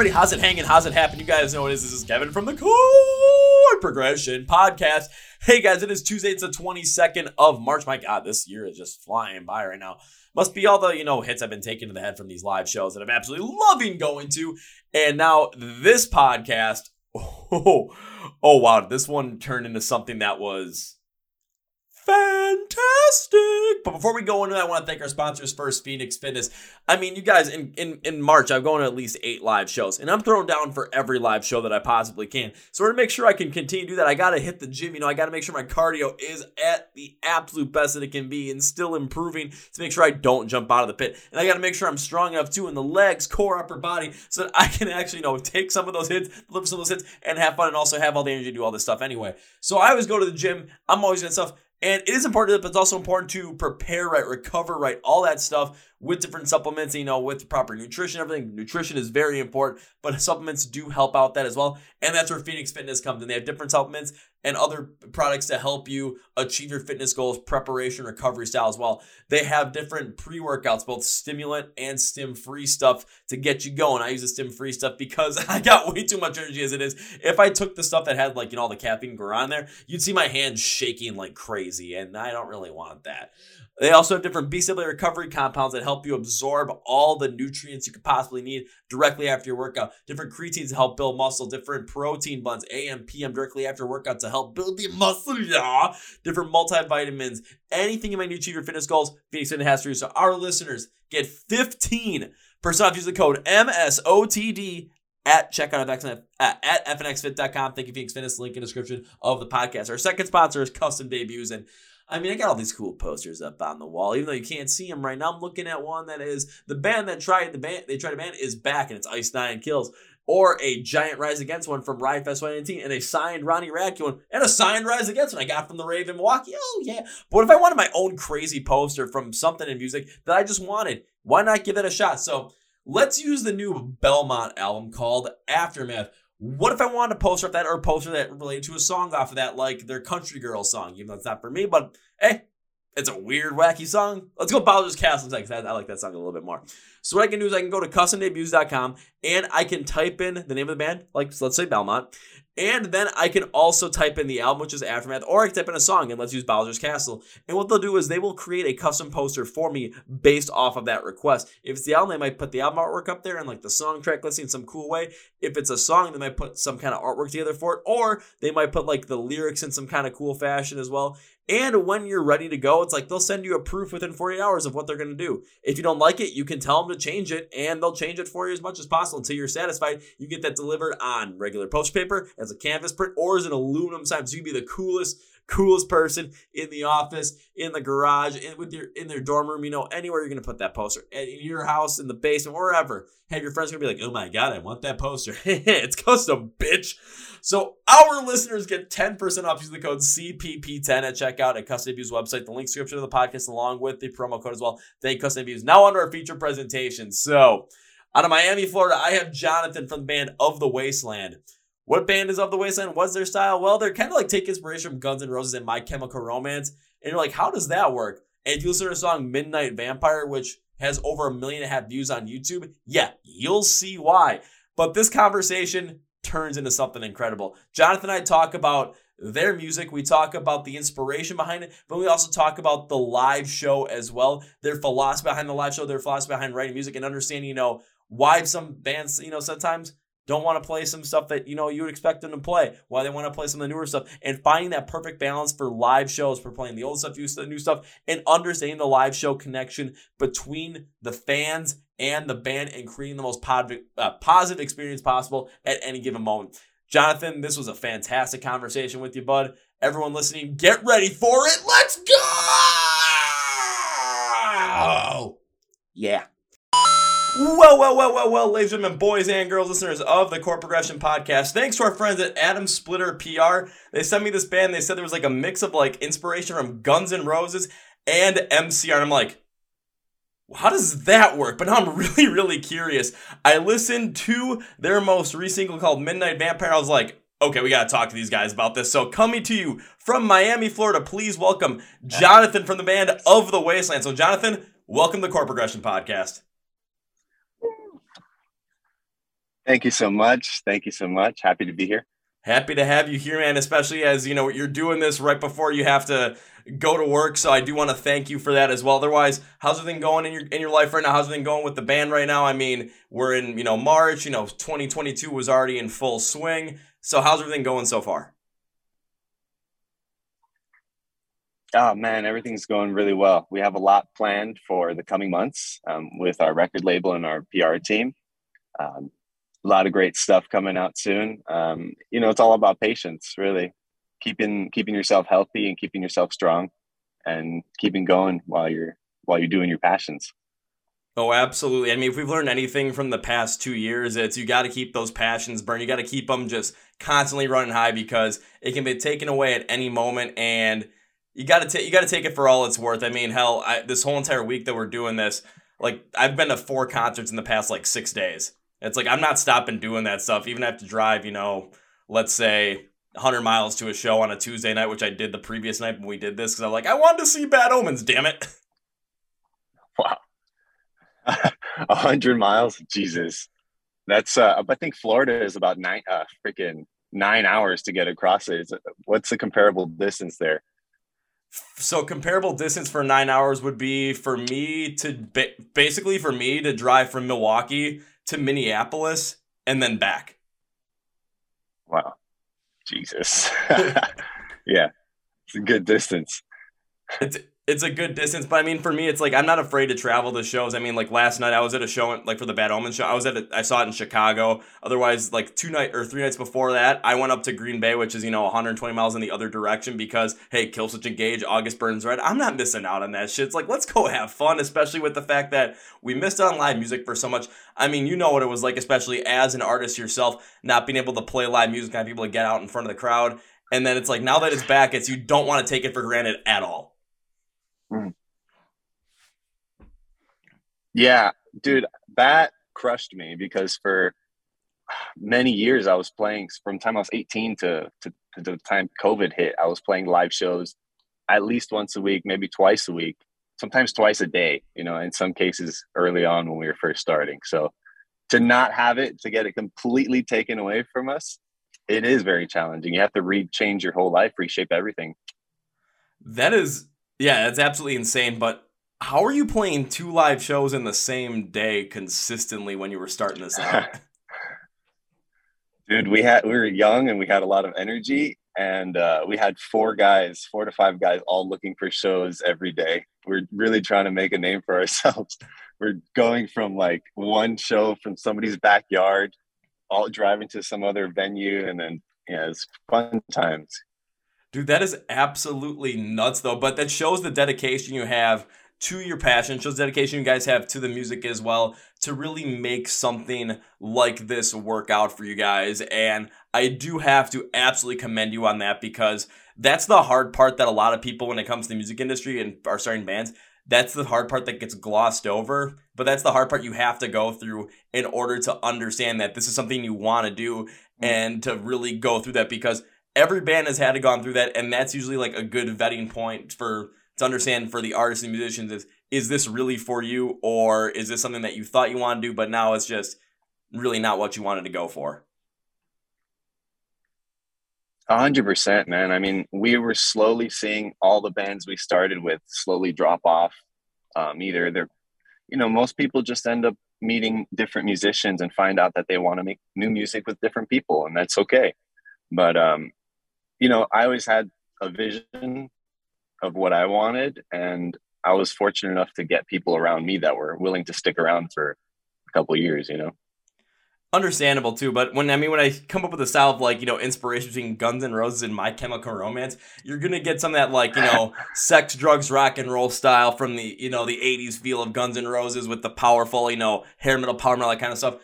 on? How's it hanging? How's it happen? You guys know what it is. This is Kevin from the Chord Progression Podcast. Hey guys, it is Tuesday. It's the 22nd of March. My God, this year is just flying by right now. Must be all the, you know, hits I've been taking to the head from these live shows that I'm absolutely loving going to. And now this podcast, oh, oh wow, this one turned into something that was fantastic. But before we go into that, I want to thank our sponsors first, Phoenix Fitness. I mean, you guys, in, in, in March, I'm going to at least eight live shows, and I'm thrown down for every live show that I possibly can. So, to make sure I can continue to do that, I got to hit the gym. You know, I got to make sure my cardio is at the absolute best that it can be and still improving to make sure I don't jump out of the pit. And I got to make sure I'm strong enough too in the legs, core, upper body, so that I can actually, you know, take some of those hits, deliver some of those hits, and have fun and also have all the energy to do all this stuff anyway. So, I always go to the gym. I'm always doing stuff. And it is important, but it's also important to prepare right, recover right, all that stuff with different supplements, you know, with proper nutrition, everything. Nutrition is very important, but supplements do help out that as well. And that's where Phoenix Fitness comes in. They have different supplements and other products to help you achieve your fitness goals, preparation, recovery style as well. They have different pre workouts, both stimulant and stim free stuff to get you going. I use the stim free stuff because I got way too much energy as it is. If I took the stuff that had like, you know, all the caffeine go on there, you'd see my hands shaking like crazy. And I don't really want that. They also have different BCAA recovery compounds that help you absorb all the nutrients you could possibly need directly after your workout. Different creatines to help build muscle. Different protein blends, AM, PM, directly after workout to help build the muscle. Yeah. Different multivitamins. Anything you might need to achieve your fitness goals, Phoenix Fitness has for you. So our listeners get 15% off. Use the code MSOTD at checkout of uh, at, at fnxfit.com. Thank you, Phoenix Fitness. Link in the description of the podcast. Our second sponsor is Custom Debuts. And I mean, I got all these cool posters up on the wall, even though you can't see them right now. I'm looking at one that is the band that tried the band they tried to ban is back, and it's Ice Nine Kills, or a giant Rise Against one from Riot Fest 2019, and a signed Ronnie Radke one, and a signed Rise Against one I got from the Raven Milwaukee. Oh yeah! But what if I wanted my own crazy poster from something in music that I just wanted? Why not give it a shot? So let's use the new Belmont album called Aftermath. What if I wanted a poster of that or a poster that related to a song off of that, like their Country Girl song? Even though it's not for me, but hey, it's a weird, wacky song. Let's go Bowser's Castle I, I like that song a little bit more. So what I can do is I can go to customdebuts.com and I can type in the name of the band, like let's say Belmont, and then I can also type in the album, which is Aftermath, or I can type in a song and let's use Bowser's Castle. And what they'll do is they will create a custom poster for me based off of that request. If it's the album, they might put the album artwork up there and like the song track listing in some cool way. If it's a song, they might put some kind of artwork together for it, or they might put like the lyrics in some kind of cool fashion as well. And when you're ready to go, it's like they'll send you a proof within 48 hours of what they're going to do. If you don't like it, you can tell them to change it and they'll change it for you as much as possible until you're satisfied. You get that delivered on regular post paper, as a canvas print, or as an aluminum sign. So you'd be the coolest coolest person in the office, in the garage, in with your in their dorm room, you know, anywhere you're gonna put that poster. In your house, in the basement, wherever. Have your friends gonna be like, oh my god, I want that poster. it's custom, bitch. So our listeners get 10% off using the code CPP10 at checkout at Custom Views website. The link description of the podcast along with the promo code as well. Thank Custom Views. Now under our feature presentation. So out of Miami, Florida, I have Jonathan from the band Of the Wasteland. What band is Of the Wasteland? What's their style? Well, they're kind of like take inspiration from Guns N' Roses and My Chemical Romance. And you're like, how does that work? And if you listen to the song Midnight Vampire, which has over a million and a half views on YouTube, yeah, you'll see why. But this conversation turns into something incredible. Jonathan and I talk about their music. We talk about the inspiration behind it, but we also talk about the live show as well. Their philosophy behind the live show, their philosophy behind writing music, and understanding, you know, why some bands, you know, sometimes don't want to play some stuff that you know you would expect them to play. Why they want to play some of the newer stuff and finding that perfect balance for live shows for playing the old stuff, used the new stuff, and understanding the live show connection between the fans and the band and creating the most positive, uh, positive experience possible at any given moment. Jonathan, this was a fantastic conversation with you, bud. Everyone listening, get ready for it. Let's go! Yeah. Well, well, well, well, well, ladies and gentlemen, boys and girls, listeners of the Chord Progression Podcast. Thanks to our friends at Adam Splitter PR. They sent me this band. They said there was like a mix of like inspiration from Guns N' Roses and MCR. And I'm like, how does that work? But now I'm really, really curious. I listened to their most recent single called Midnight Vampire. I was like, okay, we got to talk to these guys about this. So, coming to you from Miami, Florida, please welcome Jonathan from the band Of the Wasteland. So, Jonathan, welcome to the Chord Progression Podcast. Thank you so much. Thank you so much. Happy to be here. Happy to have you here, man, especially as you know you're doing this right before you have to go to work. So I do want to thank you for that as well. Otherwise, how's everything going in your in your life right now? How's everything going with the band right now? I mean, we're in, you know, March, you know, 2022 was already in full swing. So how's everything going so far? Oh man, everything's going really well. We have a lot planned for the coming months um, with our record label and our PR team. Um, a lot of great stuff coming out soon. Um, you know, it's all about patience, really, keeping keeping yourself healthy and keeping yourself strong, and keeping going while you're while you're doing your passions. Oh, absolutely. I mean, if we've learned anything from the past two years, it's you got to keep those passions burned. You got to keep them just constantly running high because it can be taken away at any moment, and you got to take you got to take it for all it's worth. I mean, hell, I, this whole entire week that we're doing this, like I've been to four concerts in the past like six days. It's like I'm not stopping doing that stuff. Even if I have to drive, you know, let's say 100 miles to a show on a Tuesday night, which I did the previous night when we did this, because I'm like, I wanted to see Bad Omens, damn it. Wow. 100 miles? Jesus. That's, uh, I think Florida is about nine, uh, freaking nine hours to get across it. What's the comparable distance there? So comparable distance for nine hours would be for me to basically for me to drive from Milwaukee to Minneapolis and then back. Wow. Jesus. yeah. It's a good distance. It's it's a good distance, but I mean, for me, it's like I'm not afraid to travel to shows. I mean, like last night I was at a show, like for the Bad Omen show. I was at, a, I saw it in Chicago. Otherwise, like two night or three nights before that, I went up to Green Bay, which is you know 120 miles in the other direction because hey, Killswitch Engage, August Burns Red. I'm not missing out on that shit. It's like let's go have fun, especially with the fact that we missed on live music for so much. I mean, you know what it was like, especially as an artist yourself, not being able to play live music, not being able to get out in front of the crowd. And then it's like now that it's back, it's you don't want to take it for granted at all. Mm. Yeah, dude, that crushed me because for many years I was playing from time I was 18 to, to, to the time COVID hit, I was playing live shows at least once a week, maybe twice a week, sometimes twice a day, you know, in some cases early on when we were first starting. So to not have it, to get it completely taken away from us, it is very challenging. You have to re change your whole life, reshape everything. That is, yeah, that's absolutely insane. But how are you playing two live shows in the same day consistently when you were starting this out? Dude, we had we were young and we had a lot of energy, and uh, we had four guys, four to five guys, all looking for shows every day. We're really trying to make a name for ourselves. we're going from like one show from somebody's backyard, all driving to some other venue, and then yeah, it's fun times. Dude, that is absolutely nuts, though. But that shows the dedication you have to your passion, shows dedication you guys have to the music as well to really make something like this work out for you guys. And I do have to absolutely commend you on that because that's the hard part that a lot of people, when it comes to the music industry and are starting bands, that's the hard part that gets glossed over. But that's the hard part you have to go through in order to understand that this is something you want to do mm-hmm. and to really go through that because every band has had to gone through that. And that's usually like a good vetting point for to understand for the artists and musicians is is this really for you or is this something that you thought you want to do but now it's just really not what you wanted to go for A hundred percent, man. I mean, we were slowly seeing all the bands we started with slowly drop off. Um, either they're, you know, most people just end up meeting different musicians and find out that they want to make new music with different people, and that's okay. But um, you know, I always had a vision of what I wanted. And I was fortunate enough to get people around me that were willing to stick around for a couple years, you know. Understandable too, but when I mean when I come up with a style of like you know inspiration between Guns N' Roses and My Chemical Romance, you're gonna get some of that like you know sex, drugs, rock and roll style from the you know the '80s feel of Guns N' Roses with the powerful you know hair metal, power metal, that kind of stuff.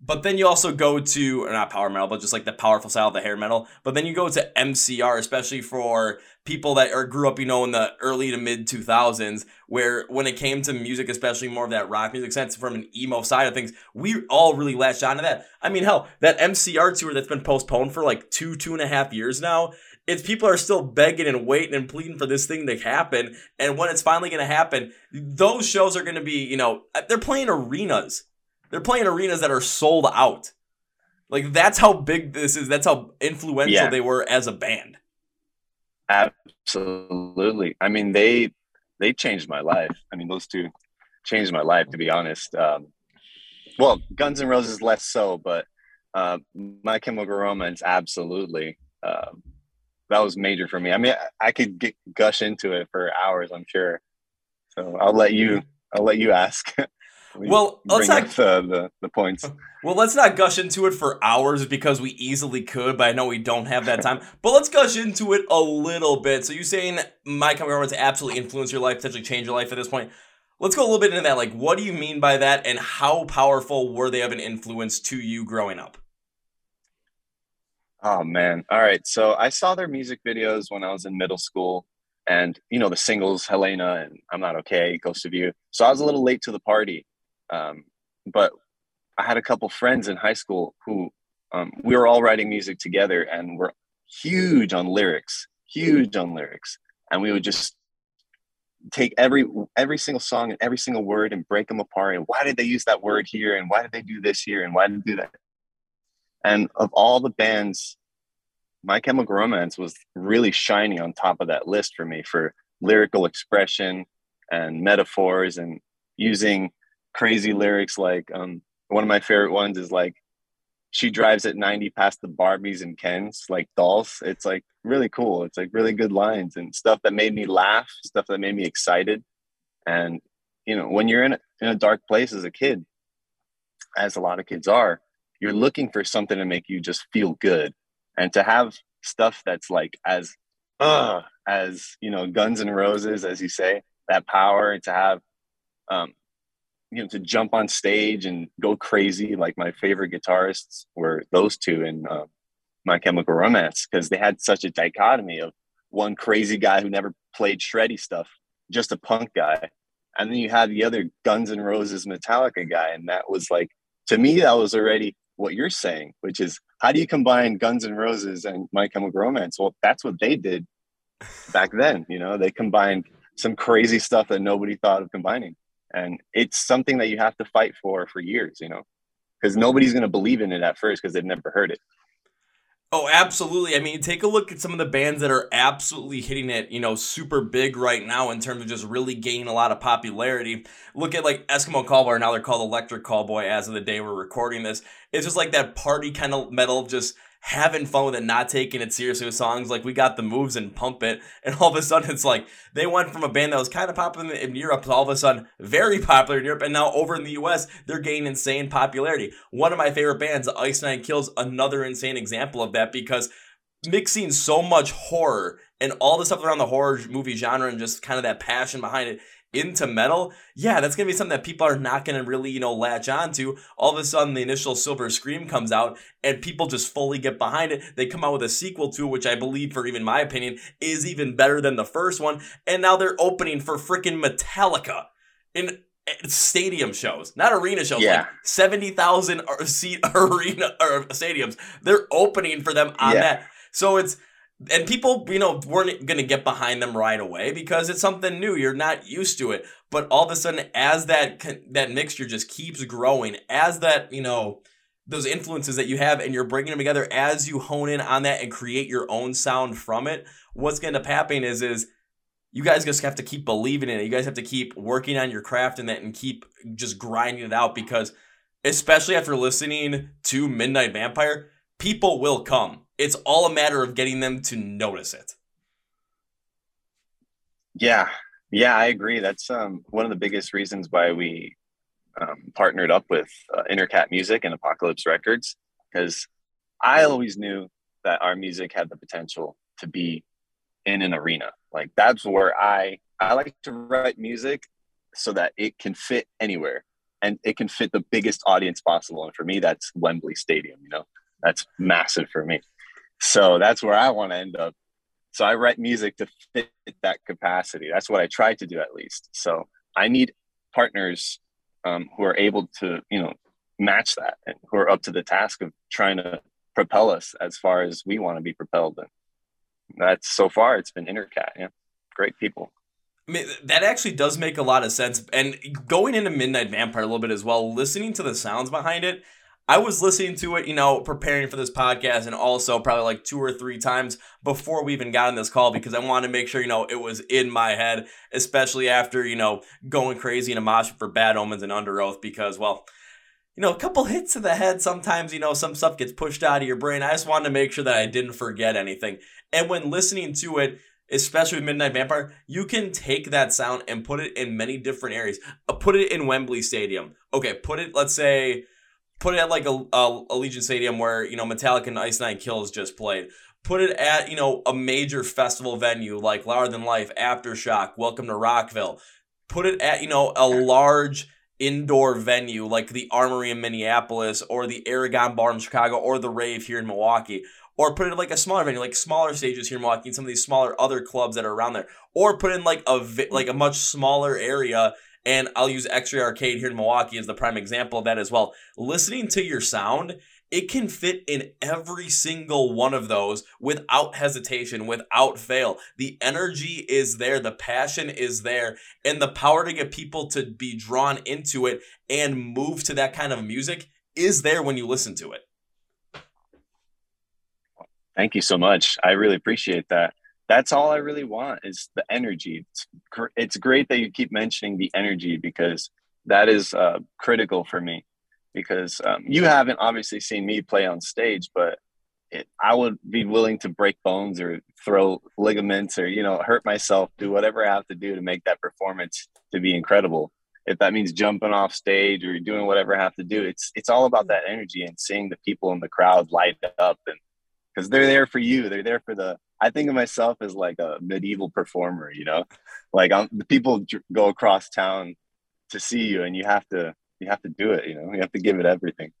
But then you also go to, or not power metal, but just like the powerful style of the hair metal. But then you go to MCR, especially for people that are grew up, you know, in the early to mid 2000s, where when it came to music, especially more of that rock music sense from an emo side of things, we all really latched onto that. I mean, hell, that MCR tour that's been postponed for like two, two and a half years now, it's people are still begging and waiting and pleading for this thing to happen. And when it's finally going to happen, those shows are going to be, you know, they're playing arenas they're playing arenas that are sold out. Like that's how big this is. That's how influential Yeah. they were as a band. Absolutely. I mean, they they changed my life. I mean, those two changed my life to be honest. Um, well, Guns N' Roses less so, but uh, My Chemical Romance absolutely. Um, that was major for me. I mean, I, I could get, gush into it for hours. I'm sure. So I'll let you. I'll let you ask. We Well, let's not- up the, the the points. Well, let's not gush into it for hours because we easily could, but I know we don't have that time. but let's gush into it a little bit. So you saying My Chemical Romance absolutely influence your life, potentially change your life at this point. Let's go a little bit into that. Like, what do you mean by that, and how powerful were they of an influence to you growing up? Oh man. All right. So I saw their music videos when I was in middle school and you know the singles Helena and I'm not okay, Ghost of You. So I was a little late to the party. Um, but I had a couple friends in high school who um, we were all writing music together and we're huge on lyrics, huge on lyrics. And we would just take every every single song and every single word and break them apart and why did they use that word here and why did they do this here and why did they do that and of all the bands, My Chemical Romance was really shiny on top of that list for me for lyrical expression and metaphors and using crazy lyrics. Like um, one of my favorite ones is like, she drives at 90 past the Barbies and Kens, like dolls. It's like really cool. It's like really good lines and stuff that made me laugh, stuff that made me excited. And, you know, when you're in a, in a dark place as a kid, as a lot of kids are, you're looking for something to make you just feel good and to have stuff that's like as uh as you know Guns N' Roses as you say that power and to have um you know to jump on stage and go crazy like my favorite guitarists were those two in uh, my chemical romance because they had such a dichotomy of one crazy guy who never played shreddy stuff just a punk guy and then you had the other Guns N' Roses metallica guy and that was like to me that was already what you're saying, which is how do you combine Guns N' Roses and My Chemical Romance? Well, that's what they did back then. You know, they combined some crazy stuff that nobody thought of combining, and it's something that you have to fight for for years. You know, because nobody's going to believe in it at first because they've never heard it. Oh, absolutely. I mean, take a look at some of the bands that are absolutely hitting it, you know, super big right now in terms of just really gaining a lot of popularity. Look at like Eskimo Callboy, now they're called Electric Callboy as of the day we're recording this. It's just like that party kind of metal, just having fun with it, not taking it seriously with songs like We Got the Moves and Pump It. And all of a sudden, it's like they went from a band that was kind of popular in Europe to all of a sudden very popular in Europe. And now over in the US, they're gaining insane popularity. One of my favorite bands, Ice Nine Kills, another insane example of that because mixing so much horror and all the stuff around the horror movie genre and just kind of that passion behind it into metal, yeah, that's gonna be something that people are not gonna really, you know, latch onto. All of a sudden, the initial Silver Scream comes out, and people just fully get behind it. They come out with a sequel to it, which I believe, for even my opinion, is even better than the first one. And now they're opening for freaking Metallica in eh, stadium shows, not arena shows, Yeah. like seventy thousand seat arena or stadiums. They're opening for them on Yeah. that. So it's and people, you know, weren't going to get behind them right away because it's something new. You're not used to it. But all of a sudden, as that that mixture just keeps growing, as that you know those influences that you have, and you're bringing them together, as you hone in on that and create your own sound from it, what's going to happening is is you guys just have to keep believing in it. You guys have to keep working on your craft and that, and keep just grinding it out because, especially after listening to Midnight Vampire, people will come. It's all a matter of getting them to notice it. Yeah, yeah, I agree. That's um, one of the biggest reasons why we um, partnered up with uh, Intercat Music and Apocalypse Records because I always knew that our music had the potential to be in an arena. Like that's where I I like to write music so that it can fit anywhere and it can fit the biggest audience possible. And for me, that's Wembley Stadium. You know, that's massive for me. So that's where I want to end up. So I write music to fit that capacity. That's what I try to do at least. So I need partners um, who are able to, you know, match that and who are up to the task of trying to propel us as far as we want to be propelled. And that's so far it's been Intercat. Yeah, great people. I mean, that actually does make a lot of sense. And going into Midnight Vampire a little bit as well, listening to the sounds behind it, I was listening to it, you know, preparing for this podcast, and also probably like two or three times before we even got on this call because I wanted to make sure, you know, it was in my head, especially after, you know, going crazy in a mosh for Bad Omens and Underoath because, well, you know, a couple hits to the head, sometimes, you know, some stuff gets pushed out of your brain. I just wanted to make sure that I didn't forget anything. And when listening to it, especially with Midnight Vampire, you can take that sound and put it in many different areas. Uh, put it in Wembley Stadium. Okay, put it, let's say, put it at like a, a Allegiant Stadium where you know Metallica and Ice Nine Kills just played. Put it at you know a major festival venue like Louder Than Life, Aftershock, Welcome to Rockville. Put it at you know a large indoor venue like the Armory in Minneapolis or the Aragon Bar in Chicago or the Rave here in Milwaukee. Or put it in like a smaller venue, like smaller stages here in Milwaukee, and some of these smaller other clubs that are around there. Or put in like a like a much smaller area and I'll use X-Ray Arcade here in Milwaukee as the prime example of that as well. Listening to your sound, it can fit in every single one of those without hesitation, without fail. The energy is there, the passion is there, and the power to get people to be drawn into it and move to that kind of music is there when you listen to it. Thank you so much. I really appreciate that that's all I really want is the energy. It's, it's great that you keep mentioning the energy because that is uh, critical for me. Because um, you haven't obviously seen me play on stage, but it, I would be willing to break bones or throw ligaments or you know hurt myself, do whatever I have to do to make that performance to be incredible. If that means jumping off stage or doing whatever I have to do, it's it's all about that energy and seeing the people in the crowd light up and because they're there for you, they're there for the I think of myself as like a medieval performer, you know, like I'm, the people go across town to see you, and you have to you have to do it. You know, you have to give it everything.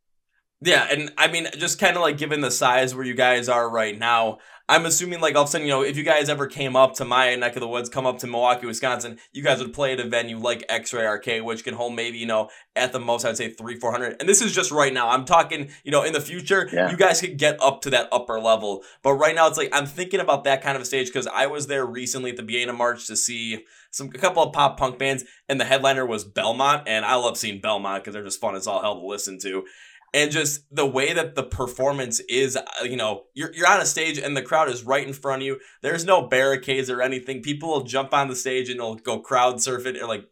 Yeah, and I mean, just kind of like given the size where you guys are right now, I'm assuming like all of a sudden, you know, if you guys ever came up to my neck of the woods, come up to Milwaukee, Wisconsin, you guys would play at a venue like X-Ray Arcade, which can hold maybe, you know, at the most, I'd say three, 400. And this is just right now. I'm talking, you know, in the future, yeah. you guys could get up to that upper level. But right now, it's like, I'm thinking about that kind of a stage because I was there recently at the beginning of March to see some a couple of pop punk bands, and the headliner was Belmont. And I love seeing Belmont because they're just fun as all hell to listen to and just the way that the performance is uh, you know you're, you're on a stage and the crowd is right in front of you. There's no barricades or anything. People will jump on the stage and they'll go crowd surf it or like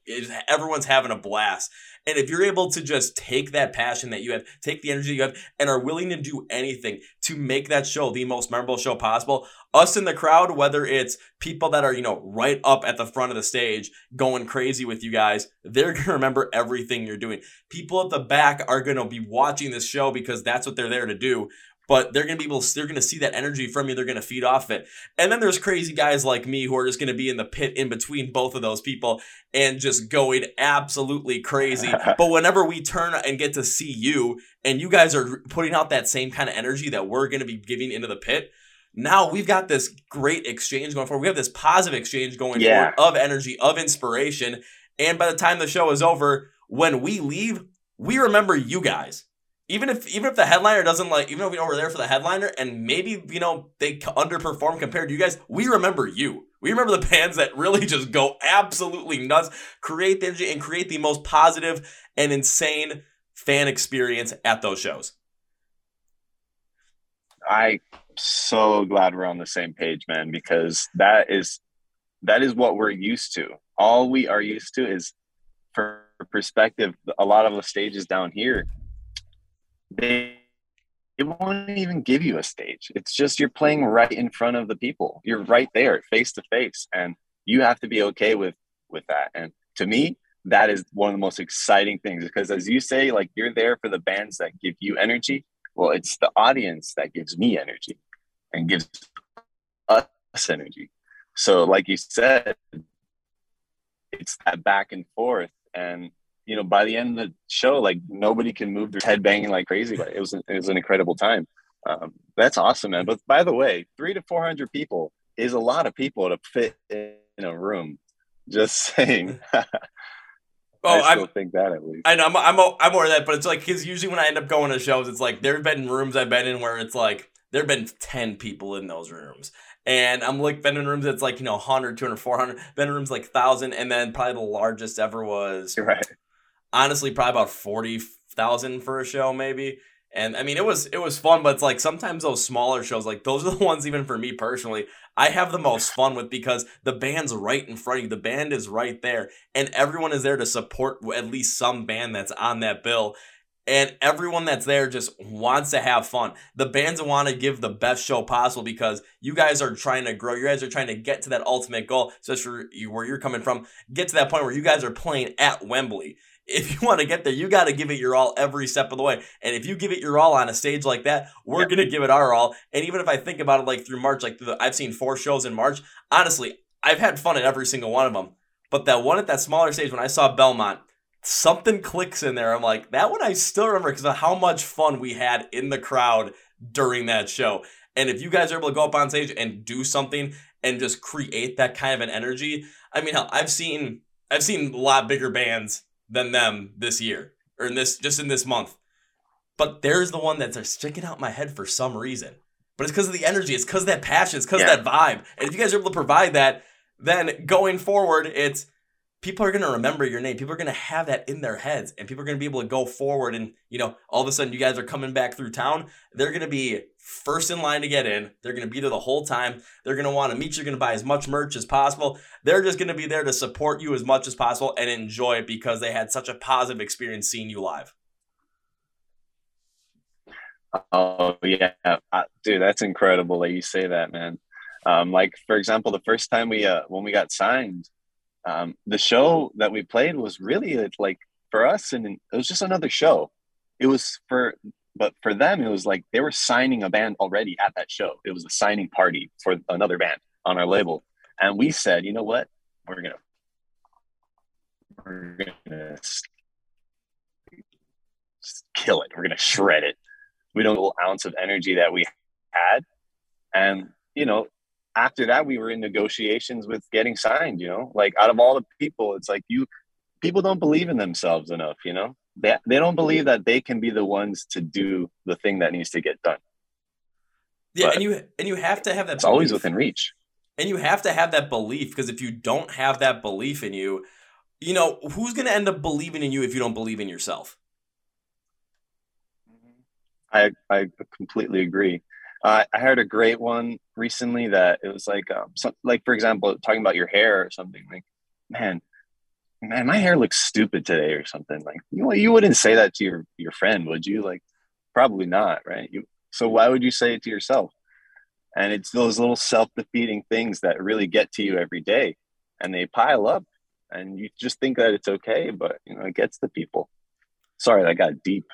everyone's having a blast and if you're able to just take that passion that you have, take the energy you have, and are willing to do anything to make that show the most memorable show possible, us in the crowd, whether it's people that are, you know, right up at the front of the stage going crazy with you guys, they're going to remember everything you're doing. People at the back are going to be watching this show because that's what they're there to do but they're going to be able to, they're going to see that energy from you. They're going to feed off it. And then there's crazy guys like me who are just going to be in the pit in between both of those people and just going absolutely crazy. but whenever we turn and get to see you and you guys are putting out that same kind of energy that we're going to be giving into the pit, now we've got this great exchange going forward. We have this positive exchange going yeah. forward of energy, of inspiration. And by the time the show is over, when we leave, we remember you guys even if even if the headliner doesn't like even if we know we're there for the headliner and maybe you know they underperform compared to you guys we remember you. We remember the bands that really just go absolutely nuts create the energy and create the most positive and insane fan experience at those shows. I so glad we're on the same page man because that is that is what we're used to. All we are used to is for perspective a lot of the stages down here they it won't even give you a stage. It's just you're playing right in front of the people. You're right there, face to face, and you have to be okay with with that. And to me, that is one of the most exciting things because, as you say, like you're there for the bands that give you energy. Well, it's the audience that gives me energy and gives us energy. So, like you said, it's that back and forth, and you know, by the end of the show, like nobody can move their head banging like crazy. But it was it was an incredible time. Um, that's awesome, man. But by the way, three to four hundred people is a lot of people to fit in a room. Just saying. Oh, I still think that at least. I know I'm I'm I'm more of that, but it's like because usually when I end up going to shows, it's like there have been rooms I've been in where it's like there have been ten people in those rooms, and I'm like been in rooms that's like you know 100, 200, 400, been in rooms like thousand, and then probably the largest ever was right honestly probably about 40,000 for a show maybe. And I mean, it was it was fun, but it's like sometimes those smaller shows, like those are the ones even for me personally, I have the most fun with because the band's right in front of you. The band is right there, and everyone is there to support at least some band that's on that bill. And everyone that's there just wants to have fun. The bands want to give the best show possible because you guys are trying to grow. You guys are trying to get to that ultimate goal, especially where you're coming from. Get to that point where you guys are playing at Wembley if you want to get there, you got to give it your all every step of the way. And if you give it your all on a stage like that, we're yeah. gonna give it our all. And even if I think about it, like through March, like the, I've seen four shows in March. Honestly, I've had fun at every single one of them. But that one at that smaller stage when I saw Belmont, something clicks in there. I'm like, that one I still remember because of how much fun we had in the crowd during that show. And if you guys are able to go up on stage and do something and just create that kind of an energy, I mean, hell, I've seen I've seen a lot bigger bands than them this year or in this just in this month. But there's the one that's sticking out my head for some reason. But it's because of the energy. It's because of that passion. It's because yeah. of that vibe. And if you guys are able to provide that, then going forward, it's people are going to remember your name. People are going to have that in their heads and people are going to be able to go forward. And, you know, all of a sudden you guys are coming back through town. They're going to be first in line to get in. They're going to be there the whole time. They're going to want to meet you. They're going to buy as much merch as possible. They're just going to be there to support you as much as possible and enjoy it because they had such a positive experience seeing you live. Oh, yeah. Dude, that's incredible that you say that, man. Um, like, for example, the first time we, uh, when we got signed, um, the show that we played was really like for us and it was just another show. It was for but for them it was like they were signing a band already at that show. It was a signing party for another band on our label. And we said you know what? We're gonna we're gonna kill it. We're gonna shred it. We don't ounce of energy that we had. And you know after that we were in negotiations with getting signed you know? Like out of all the people it's like you people don't believe in themselves enough you know? They, they don't believe that they can be the ones to do the thing that needs to get done. Yeah but and you and you have to have that it's belief. always within reach. And you have to have that belief because if you don't have that belief in you you know who's going to end up believing in you if you don't believe in yourself? I i completely agree uh, I heard a great one recently that it was like, um, like for example, talking about your hair or something. Like, man, man, my hair looks stupid today or something. Like, you you wouldn't say that to your your friend, would you? Like, probably not, right? You, so why would you say it to yourself? And it's those little self defeating things that really get to you every day, and they pile up, and you just think that it's okay, but you know it gets to people. Sorry, that got deep.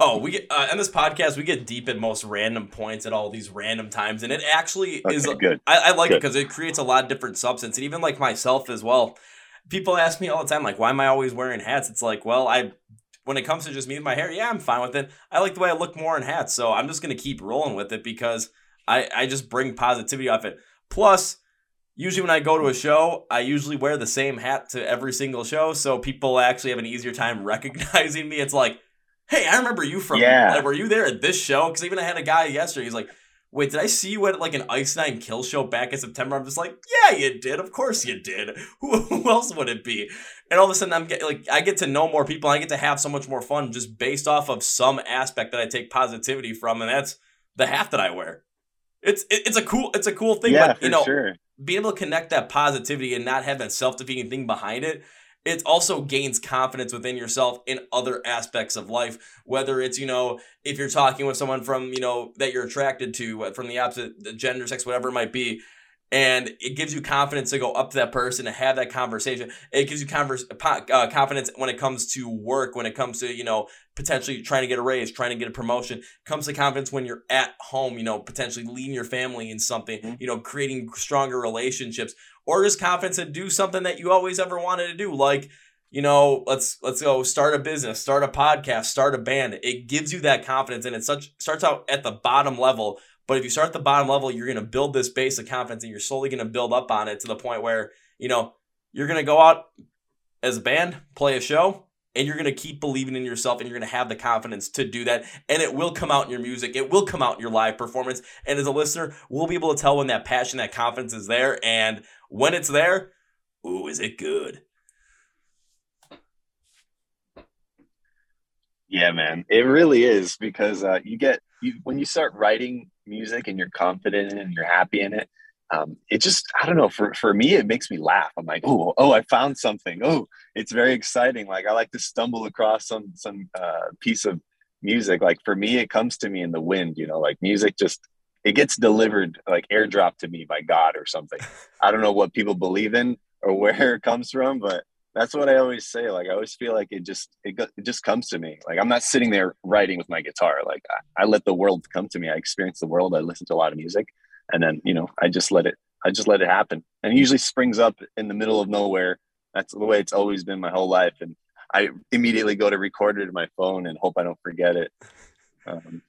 Oh, we get uh, on this podcast. We get deep at most random points at all these random times, and it actually okay, is good. I, I like good. it because it creates a lot of different substance, and even like myself as well. People ask me all the time, like, "Why am I always wearing hats?" It's like, well, I when it comes to just me and my hair, yeah, I'm fine with it. I like the way I look more in hats, so I'm just gonna keep rolling with it because I I just bring positivity off it. Plus, usually when I go to a show, I usually wear the same hat to every single show, so people actually have an easier time recognizing me. It's like hey, I remember you from, yeah. Like, were you there at this show? Because even I had a guy yesterday, he's like, wait, did I see you at like an Ice Nine Kill show back in September? I'm just like, yeah, you did. Of course you did. Who, who else would it be? And all of a sudden, I'm getting like, I get to know more people. I get to have so much more fun just based off of some aspect that I take positivity from, and that's the hat that I wear. It's it, it's a cool it's a cool thing, yeah, but you know, sure. being able to connect that positivity and not have that self defeating thing behind it it also gains confidence within yourself in other aspects of life whether it's you know if you're talking with someone from you know that you're attracted to uh, from the opposite gender sex whatever it might be and it gives you confidence to go up to that person to have that conversation it gives you converse, uh, confidence when it comes to work when it comes to you know potentially trying to get a raise trying to get a promotion it comes to confidence when you're at home you know potentially leading your family in something mm-hmm. you know creating stronger relationships or just confidence to do something that you always ever wanted to do. Like you know let's let's go start a business start a podcast start a band. It gives you that confidence and it such starts out at the bottom level. But if you start at the bottom level, you're going to build this base of confidence and you're slowly going to build up on it to the point where, you know, you're going to go out as a band, play a show, and you're going to keep believing in yourself and you're going to have the confidence to do that. And it will come out in your music, it will come out in your live performance. And as a listener, we'll be able to tell when that passion, that confidence is there. And when it's there, ooh, is it good? Yeah, man, it really is because uh, you get you when you start writing music and you're confident and you're happy in it. Um, it just I don't know for for me it makes me laugh. I'm like oh oh I found something. Oh, it's very exciting. Like I like to stumble across some some uh, piece of music. Like for me, it comes to me in the wind. You know, like music just it gets delivered like airdrop to me by God or something. I don't know what people believe in or where it comes from, but that's what I always say. Like I always feel like it just it, it just comes to me. Like I'm not sitting there writing with my guitar. Like I, I let the world come to me. I experience the world. I listen to a lot of music, and then you know I just let it. I just let it happen. And it usually springs up in the middle of nowhere. That's the way it's always been my whole life. And I immediately go to record it in my phone and hope I don't forget it. Um,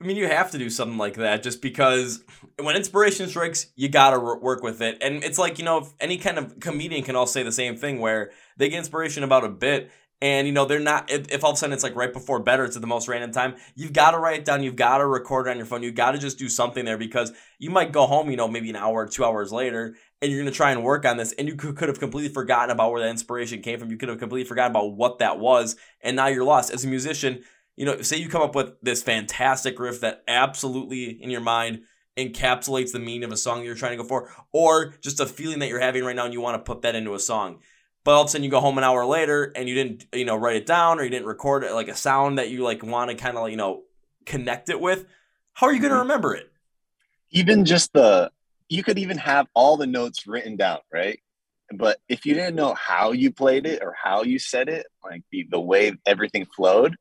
I mean, you have to do something like that just because when inspiration strikes, you gotta work with it. And it's like, you know, any kind of comedian can all say the same thing where they get inspiration about a bit and, you know, they're not, if, if all of a sudden it's like right before bed or it's at the most random time, you've got to write it down. You've got to record it on your phone. You've got to just do something there because you might go home, you know, maybe an hour or two hours later and you're going to try and work on this and you could, have completely forgotten about where that inspiration came from. You could have completely forgotten about what that was. And now you're lost. As a musician, you know, say you come up with this fantastic riff that absolutely in your mind encapsulates the meaning of a song you're trying to go for, or just a feeling that you're having right now and you want to put that into a song. But all of a sudden you go home an hour later and you didn't, you know, write it down or you didn't record it like a sound that you like want to kind of, you know, connect it with. How are you going to mm-hmm. remember it? Even just the, you could even have all the notes written down, right? But if you didn't know how you played it or how you said it, like the, the way everything flowed,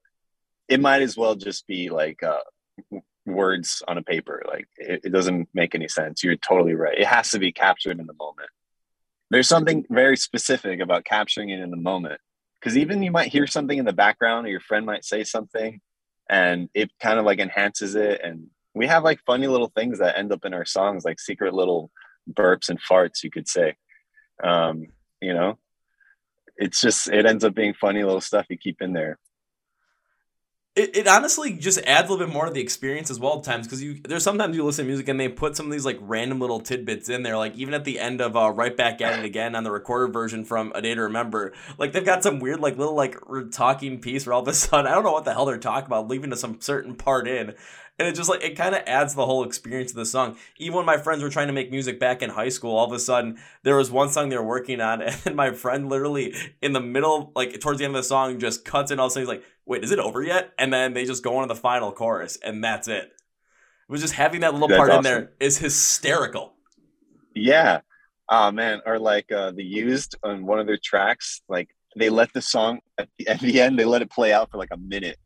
it might as well just be like uh, words on a paper. Like it, it doesn't make any sense. You're totally right. It has to be captured in the moment. There's something very specific about capturing it in the moment because even you might hear something in the background or your friend might say something and it kind of like enhances it and we have like funny little things that end up in our songs like secret little burps and farts you could say. Um you know? It's just it ends up being funny little stuff you keep in there it, it honestly just adds a little bit more to the experience as well at times because you there's sometimes you listen to music and they put some of these like random little tidbits in there like even at the end of uh, right back at it again on the recorded version from a day to remember like they've got some weird like little like talking piece where all of a sudden i don't know what the hell they're talking about leaving to some certain part in and it just like it kind of adds the whole experience of the song. Even when my friends were trying to make music back in high school, all of a sudden there was one song they were working on, and my friend literally in the middle, like towards the end of the song, just cuts in all of a sudden he's like, "Wait, is it over yet?" And then they just go on to the final chorus, and that's it. It was just having that little that's part awesome. in there is hysterical. Yeah. Oh man, or like uh, the used on one of their tracks, like they let the song at the, at the end, they let it play out for like a minute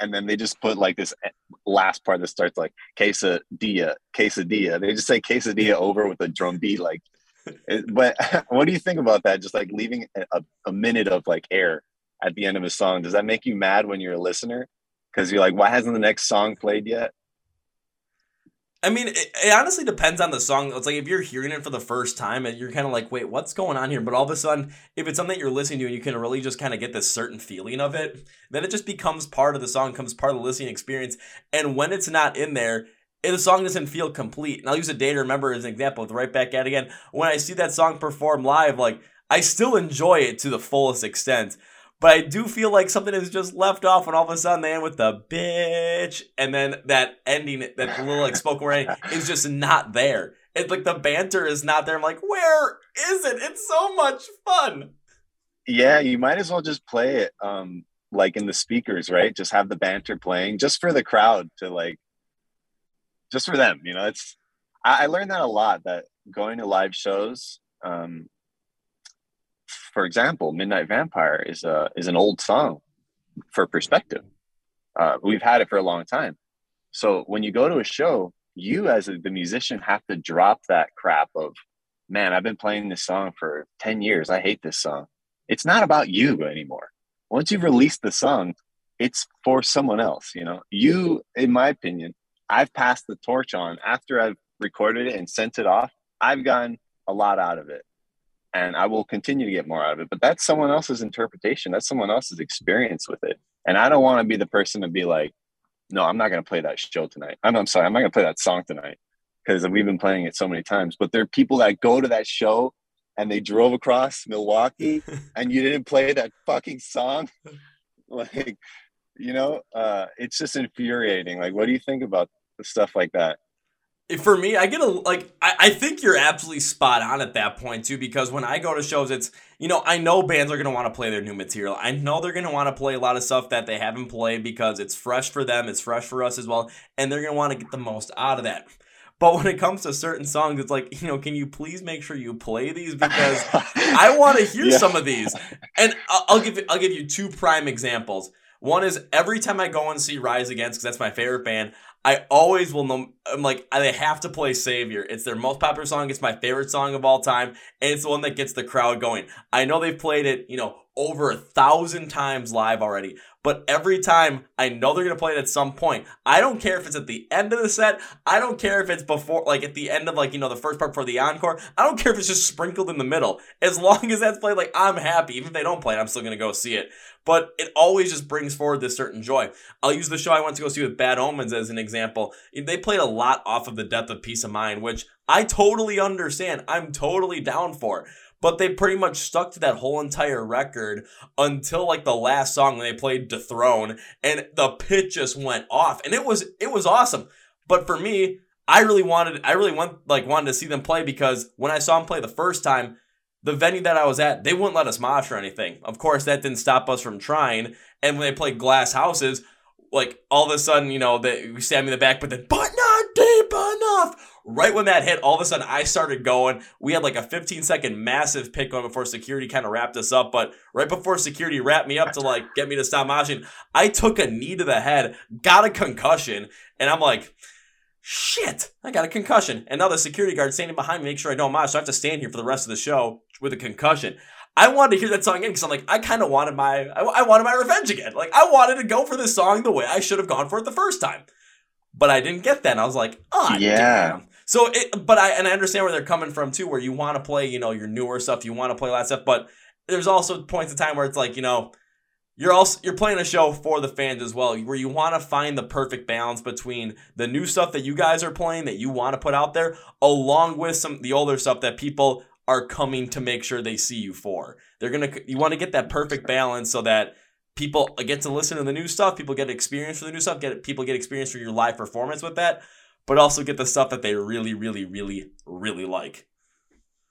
and then they just put like this eh, last part that starts like quesadilla, quesadilla. They just say quesadilla over with a drum beat. Like, eh, but what do you think about that? Just like leaving a, a minute of like air at the end of a song. Does that make you mad when you're a listener? Because you're like, why hasn't the next song played yet? I mean, it, it, honestly depends on the song. It's like if you're hearing it for the first time and you're kind of like, wait, what's going on here? But all of a sudden, if it's something you're listening to and you can really just kind of get this certain feeling of it, then it just becomes part of the song, becomes part of the listening experience. And when it's not in there, the song doesn't feel complete. And I'll use a day to remember as an example with Right Back At Again. When I see that song perform live, like, I still enjoy it to the fullest extent. But I do feel like something is just left off when all of a sudden they end with the bitch, and then that ending, that little like spoken word is just not there. It's like the banter is not there. I'm like, where is it? It's so much fun. Yeah, you might as well just play it um like in the speakers, right? Just have the banter playing just for the crowd to like just for them, you know. It's I, I learned that a lot that going to live shows um for example, Midnight Vampire is a is an old song for perspective. Uh, we've had it for a long time. So when you go to a show, you as a, the musician have to drop that crap of, man, I've been playing this song for 10 years. I hate this song. It's not about you anymore. Once you've released the song, it's for someone else. You know, you, in my opinion, I've passed the torch on after I've recorded it and sent it off. I've gotten a lot out of it and I will continue to get more out of it. But that's someone else's interpretation. That's someone else's experience with it. And I don't want to be the person to be like, no, I'm not going to play that show tonight. I'm, I'm sorry, I'm not going to play that song tonight because we've been playing it so many times. But there are people that go to that show and they drove across Milwaukee and you didn't play that fucking song. like, you know, uh, it's just infuriating. Like, what do you think about the stuff like that? For me, I get a like I, I think you're absolutely spot on at that point too, because when I go to shows, it's you know, I know bands are gonna want to play their new material. I know they're gonna want to play a lot of stuff that they haven't played because it's fresh for them, it's fresh for us as well, and they're gonna want to get the most out of that. But when it comes to certain songs, it's like, you know, can you please make sure you play these because I want to hear yeah. some of these. And I'll, I'll give I'll give you two prime examples. One is every time I go and see Rise Against, because that's my favorite band, I always will know. I'm like, they have to play Savior. It's their most popular song. It's my favorite song of all time. And it's the one that gets the crowd going. I know they've played it, you know, over a thousand times live already. But every time I know they're going to play it at some point. I don't care if it's at the end of the set. I don't care if it's before, like at the end of like, you know, the first part for the encore. I don't care if it's just sprinkled in the middle. As long as that's played, like I'm happy. Even if they don't play it, I'm still going to go see it but it always just brings forward this certain joy. I'll use the show I went to go see with Bad Omens as an example. They played a lot off of the death of Peace of Mind, which I totally understand. I'm totally down for. But they pretty much stuck to that whole entire record until like the last song when they played Dethrone and the pitch just went off. And it was it was awesome. But for me, I really wanted I really want like wanted to see them play because when I saw them play the first time, the venue that I was at, they wouldn't let us mosh or anything. Of course, that didn't stop us from trying. And when they played Glass Houses, like all of a sudden, you know, they stabbed me in the back, but then, but not deep enough. Right when that hit, all of a sudden I started going. We had like a 15 second massive pick on before security kind of wrapped us up. But right before security wrapped me up to like get me to stop moshing, I took a knee to the head, got a concussion, and I'm like, shit, I got a concussion. And now the security guard standing behind me, make sure I don't mosh. So I have to stand here for the rest of the show with a concussion. I wanted to hear that song again because I'm like, I kind of wanted my, I, I, wanted my revenge again. Like I wanted to go for this song the way I should have gone for it the first time, but I didn't get that. And I was like, oh yeah. Damn. So it, but I and I understand where they're coming from too, where you want to play, you know, your newer stuff, you want to play that stuff, but there's also points of time where it's like, you know, you're also you're playing a show for the fans as well where you want to find the perfect balance between the new stuff that you guys are playing that you want to put out there along with some the older stuff that people are coming to make sure they see you for. They're gonna you want to get that perfect balance so that people get to listen to the new stuff people get experience for the new stuff get people get experience for your live performance with that but also get the stuff that they really really really really like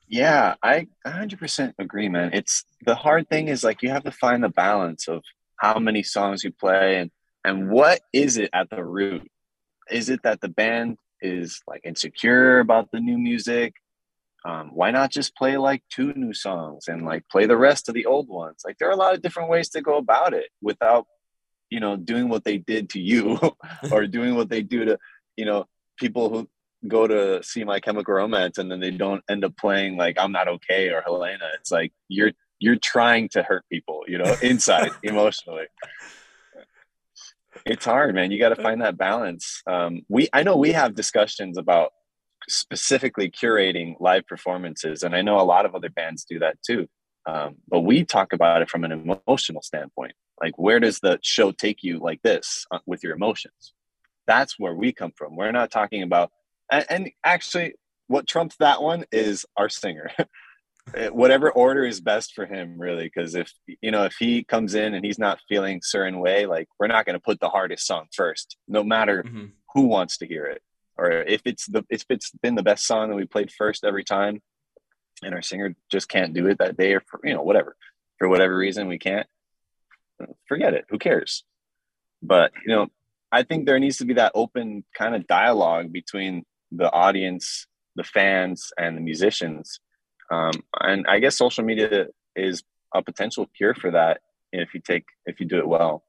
yeah, I 100% agree, man. It's the hard thing is like you have to find the balance of how many songs you play and and what is it at the root? Is it that the band is like insecure about the new music? Um, why not just play like two new songs and like play the rest of the old ones? Like there are a lot of different ways to go about it without, you know, doing what they did to you or doing what they do to, you know, people who go to see my chemical romance and then they don't end up playing like i'm not okay or helena. It's like you're you're trying to hurt people you know inside emotionally. It's hard man. You got to find that balance. Um, we i know we have discussions about specifically curating live performances and i know a lot of other bands do that too. Um, but we talk about it from an emotional standpoint. Like where does the show take you like this uh, with your emotions that's where we come from we're not talking about and, and actually, what trumps that one is our singer. Whatever order is best for him, really. Because if you know, if he comes in and he's not feeling certain way, like we're not going to put the hardest song first, no matter mm-hmm. who wants to hear it, or if it's the if it's been the best song that we played first every time, and our singer just can't do it that day, or for, you know, whatever, for whatever reason we can't, forget it. Who cares? But you know, I think there needs to be that open kind of dialogue between the audience, the fans, and the musicians. Um, and I guess social media is a potential cure for that if you take if you do it well.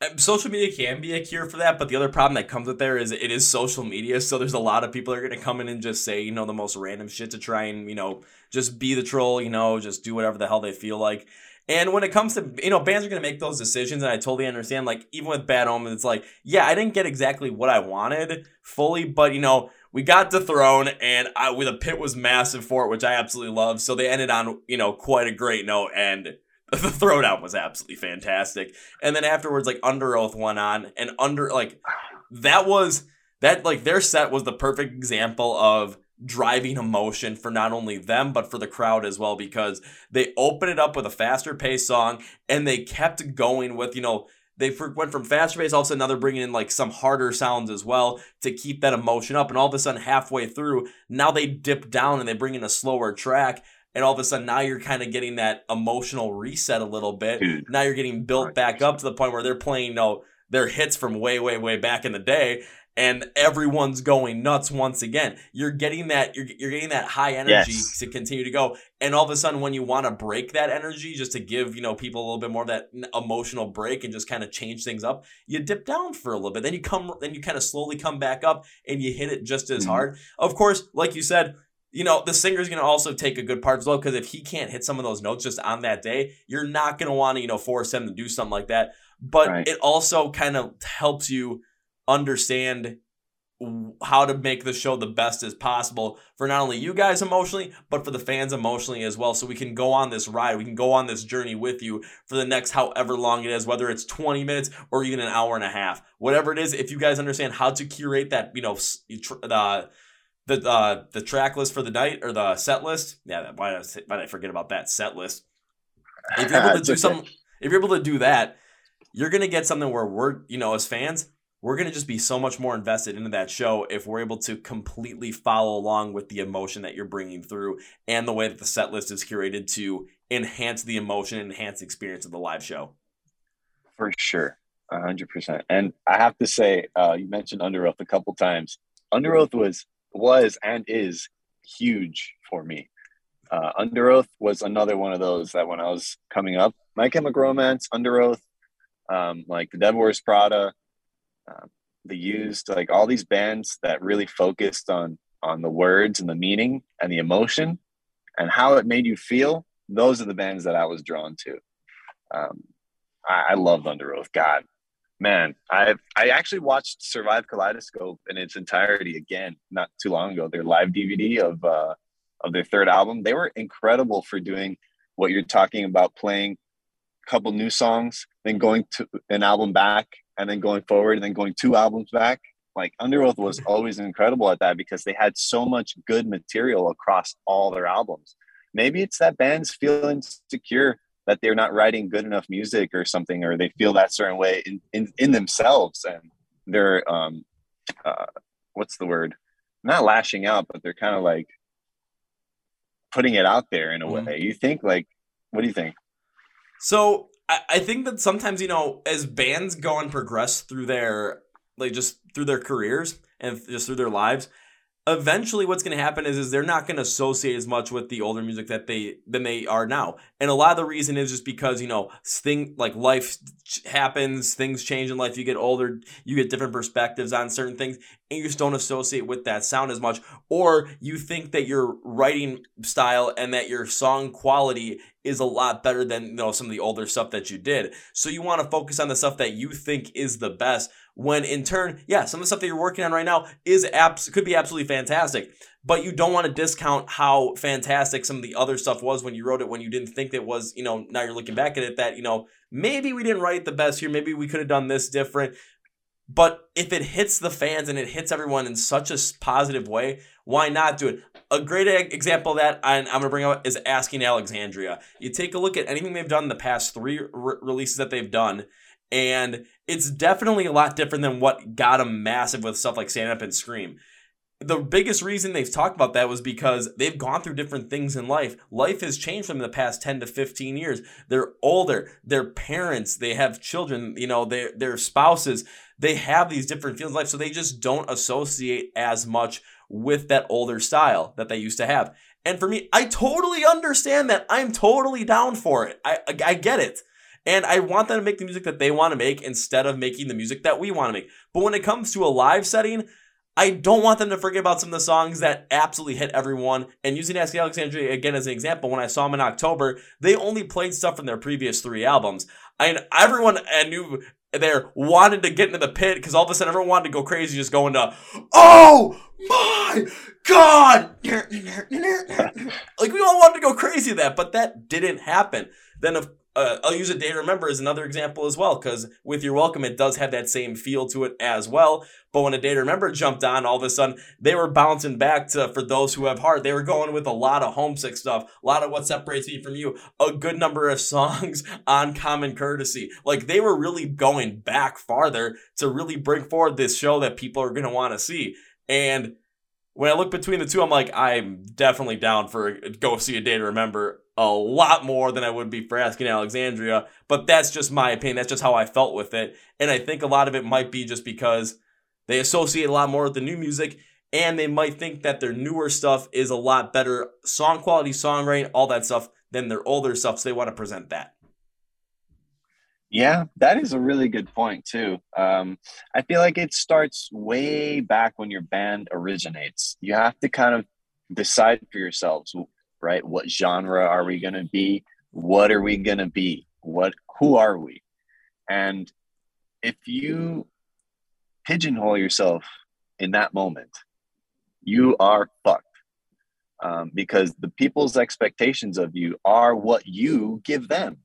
Um, social media can be a cure for that, but the other problem that comes with there is it is social media. So there's a lot of people that are going to come in and just say, you know, the most random shit to try and, you know, just be the troll, you know, just do whatever the hell they feel like. And when it comes to, you know, bands are to make those decisions, and I totally understand. Like, even with Bad Omens, it's like, yeah, I didn't get exactly what I wanted fully, but, you know, we got Dethrone, and I, the pit was massive for it, which I absolutely love. So they ended on, you know, quite a great note, and the throwdown was absolutely fantastic. And then afterwards, like, Underoath went on, and under, like, that was, that, like, their set was the perfect example of driving emotion for not only them but for the crowd as well because they open it up with a faster pace song and they kept going with you know they went from faster pace all of a sudden now they're bringing in like some harder sounds as well to keep that emotion up and all of a sudden halfway through now they dip down and they bring in a slower track and all of a sudden now you're kind of getting that emotional reset a little bit Dude. now you're getting built back up to the point where they're playing you know their hits from way way way back in the day and everyone's going nuts once again. You're getting that you're, you're getting that high energy yes. to continue to go. And all of a sudden when you want to break that energy just to give, you know, people a little bit more of that emotional break and just kind of change things up, you dip down for a little bit. Then you come then you kind of slowly come back up and you hit it just as mm-hmm. hard. Of course, like you said, you know, the singer's going to also take a good part as well because if he can't hit some of those notes just on that day, you're not going to want to, you know, force him to do something like that. But right. it also kind of helps you understand how to make the show the best as possible for not only you guys emotionally, but for the fans emotionally as well. So we can go on this ride, we can go on this journey with you for the next however long it is, whether it's 20 minutes or even an hour and a half, whatever it is. If you guys understand how to curate that, you know, the the uh, the track list for the night or the set list, yeah, why did I, why did I forget about that set list? If you're able to do some, if you're able to do that, you're gonna get something where we're, you know, as fans, we're going to just be so much more invested into that show if we're able to completely follow along with the emotion that you're bringing through and the way that the set list is curated to enhance the emotion enhance the experience of the live show. For sure. 100%. And I have to say, uh, you mentioned Underoath a couple times. Underoath was was and is huge for me. Uh, Underoath was another one of those that when I was coming up, My Chemical Romance, Underoath, um, like the Wears Prada, um, the used like all these bands that really focused on on the words and the meaning and the emotion and how it made you feel. Those are the bands that i was drawn to. Um, I, I loved underoath god man i i actually watched survive kaleidoscope in its entirety again not too long ago their live dvd of uh of their third album. They were incredible for doing what you're talking about playing a couple new songs then going to an album back and then going forward and then going two albums back like underoath was always incredible at that because they had so much good material across all their albums. Maybe it's that band's feeling secure that they're not writing good enough music or something or they feel that certain way in, in, in themselves and they're um uh, what's the word? Not lashing out but they're kind of like putting it out there in a mm-hmm. way. You think like what do you think? So I, I think that sometimes, you know, as bands go and progress through their like just through their careers and just through their lives, eventually what's going to happen is, is they're not going to associate as much with the older music that they than they are now. And a lot of the reason is just because you know thing like life happens things change in life you get older you get different perspectives on certain things and you just don't associate with that sound as much. Or you think that your writing style and that your song quality is a lot better than you know some of the older stuff that you did. So you want to focus on the stuff that you think is the best when in turn, yeah, some of the stuff that you're working on right now is abs- could be absolutely fantastic, but you don't want to discount how fantastic some of the other stuff was when you wrote it when you didn't think it was, you know, now you're looking back at it that, you know, maybe we didn't write the best here, maybe we could have done this different. But if it hits the fans and it hits everyone in such a positive way, why not do it? A great example of that I'm going to bring up is Asking Alexandria. You take a look at anything they've done in the past three re- releases that they've done, and it's definitely a lot different than what got them massive with stuff like Stand Up and Scream. The biggest reason they've talked about that was because they've gone through different things in life. Life has changed in the past 10 to 15 years. They're older, they're parents, they have children, you know, they're, they're spouses. They have these different feelings in life, so they just don't associate as much with that older style that they used to have. And for me, I totally understand that. I'm totally down for it. I, I get it. And I want them to make the music that they want to make instead of making the music that we want to make. But when it comes to a live setting, I don't want them to forget about some of the songs that absolutely hit everyone. And using Asking Alexandria again as an example, when I saw them in October, they only played stuff from their previous three albums. And everyone I knew there wanted to get into the pit because all of a sudden everyone wanted to go crazy, just going to, oh my god, like we all wanted to go crazy that, but that didn't happen. Then of uh, I'll use a day to remember as another example as well, because with You're Welcome, it does have that same feel to it as well. But when a day to remember jumped on, all of a sudden they were bouncing back to for those who have heart. They were going with a lot of homesick stuff, a lot of what separates me from you, a good number of songs on common courtesy. Like they were really going back farther to really bring forward this show that people are gonna want to see. And when I look between the two, I'm like, I'm definitely down for go see a day to remember a lot more than I would be for asking Alexandria. But that's just my opinion. That's just how I felt with it. And I think a lot of it might be just because they associate a lot more with the new music and they might think that their newer stuff is a lot better song quality, songwriting, all that stuff than their older stuff. So they want to present that. Yeah, that is a really good point too. Um, I feel like it starts way back when your band originates. You have to kind of decide for yourselves, right? What genre are we going to be? What are we going to be? What who are we? And if you pigeonhole yourself in that moment, you are fucked. Um, because the people's expectations of you are what you give them,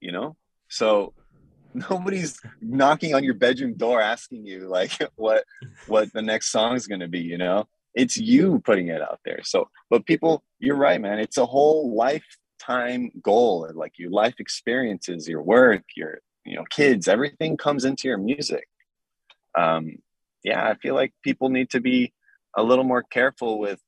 you know? So nobody's knocking on your bedroom door asking you like what what the next song is going to be, you know? It's you putting it out there. So, but people, you're right, man. It's a whole lifetime goal, like your life experiences, your work, your you know, kids, everything comes into your music. Um, yeah, I feel like people need to be a little more careful with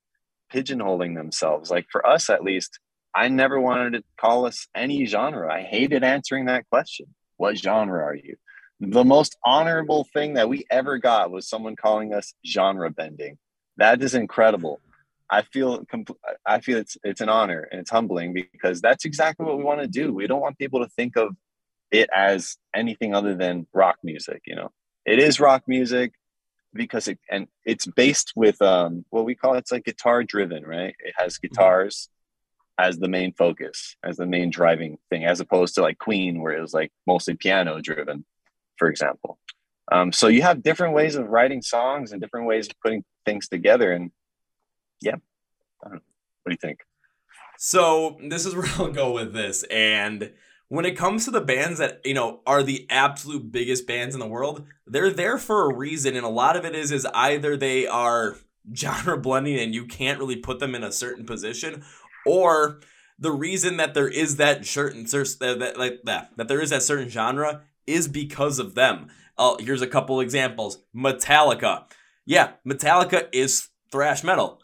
pigeonholing themselves. Like for us, at least, I never wanted to call us any genre. I hated answering that question. What genre are you? The most honorable thing that we ever got was someone calling us genre bending. That is incredible. I feel I feel it's it's an honor and it's humbling because that's exactly what we want to do. We don't want people to think of it as anything other than rock music, you know. It is rock music because it and it's based with um what we call it's like guitar driven, right? It has mm-hmm. guitars as the main focus, as the main driving thing, as opposed to like Queen, where it was like mostly piano driven, for example. Um, so you have different ways of writing songs and different ways of putting things together. And yeah, what do you think? So this is where I'll go with this. And when it comes to the bands that you know are the absolute biggest bands in the world, they're there for a reason, and a lot of it is is either they are genre blending and you can't really put them in a certain position, or the reason that there is that certain that like that that there is that certain genre is because of them. Uh, here's a couple examples. Metallica. Yeah, Metallica is thrash metal.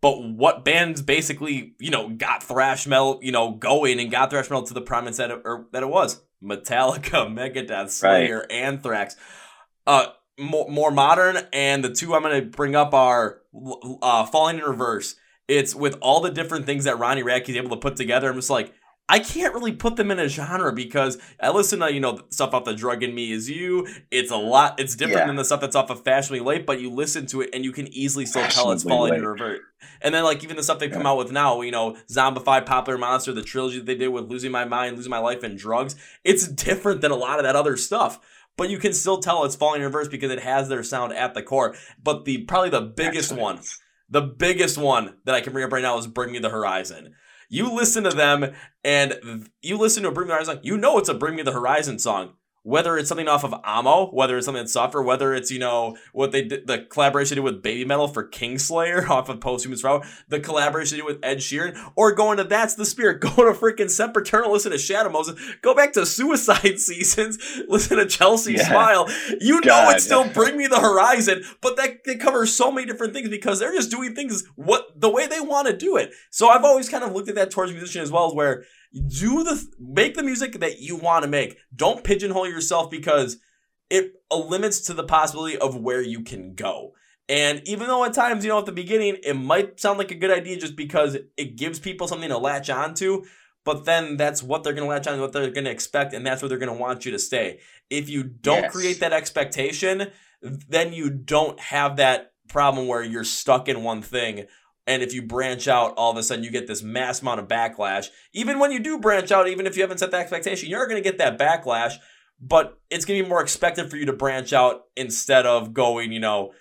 But what bands basically, you know, got thrash metal, you know, going and got thrash metal to the prominence that it, or, that it was? Metallica, Megadeth, Slayer, right. Anthrax. Uh, more, more modern, and the two I'm going to bring up are uh, Falling in Reverse. It's with all the different things that Ronnie Radke is able to put together. I'm just like, I can't really put them in a genre because I listen to, you know, stuff off the Drug in Me Is You. It's a lot, it's different yeah. than the stuff that's off of Fashionably Late, but you listen to it and you can easily still tell it's Falling in Reverse. And then, like, even the stuff they come yeah. out with now, you know, Zombified, Popular Monster, the trilogy that they did with Losing My Mind, Losing My Life, and Drugs, it's different than a lot of that other stuff. But you can still tell it's falling in reverse because it has their sound at the core. But the probably the biggest Excellent. one, the biggest one that I can bring up right now is Bring Me the Horizon you listen to them and you listen to a Bring Me the Horizon, song, you know it's a Bring Me the Horizon song whether it's something off of Amo, whether it's something that's softer, whether it's, you know, what they did, the collaboration they did with Baby Metal for Kingslayer off of Posthumous Route, the collaboration they did with Ed Sheeran, or going to That's the Spirit, go to freaking Sempiternal, listen to Shadow Moses, go back to Suicide Seasons, listen to Chelsea yeah. Smile. You God. know it's still Bring Me the Horizon, but that they cover so many different things because they're just doing things what the way they want to do it. So I've always kind of looked at that towards musician as well as where do the make the music that you want to make. Don't pigeonhole yourself because it limits to the possibility of where you can go. And even though at times, you know, at the beginning, it might sound like a good idea just because it gives people something to latch onto, but then that's what they're going to latch on, to what they're going to expect, and that's where they're going to want you to stay. If you don't yes. create that expectation, then you don't have that problem where you're stuck in one thing and if you branch out, all of a sudden you get this mass amount of backlash. Even when you do branch out, even if you haven't set the expectation, you're going to get that backlash, but it's going to be more expected for you to branch out instead of going, you know,